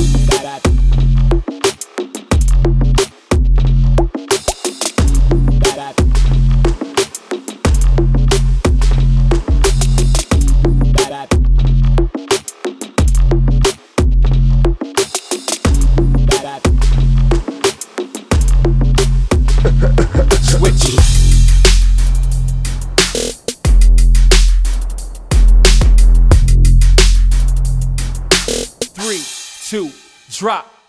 Barato. Two, drop.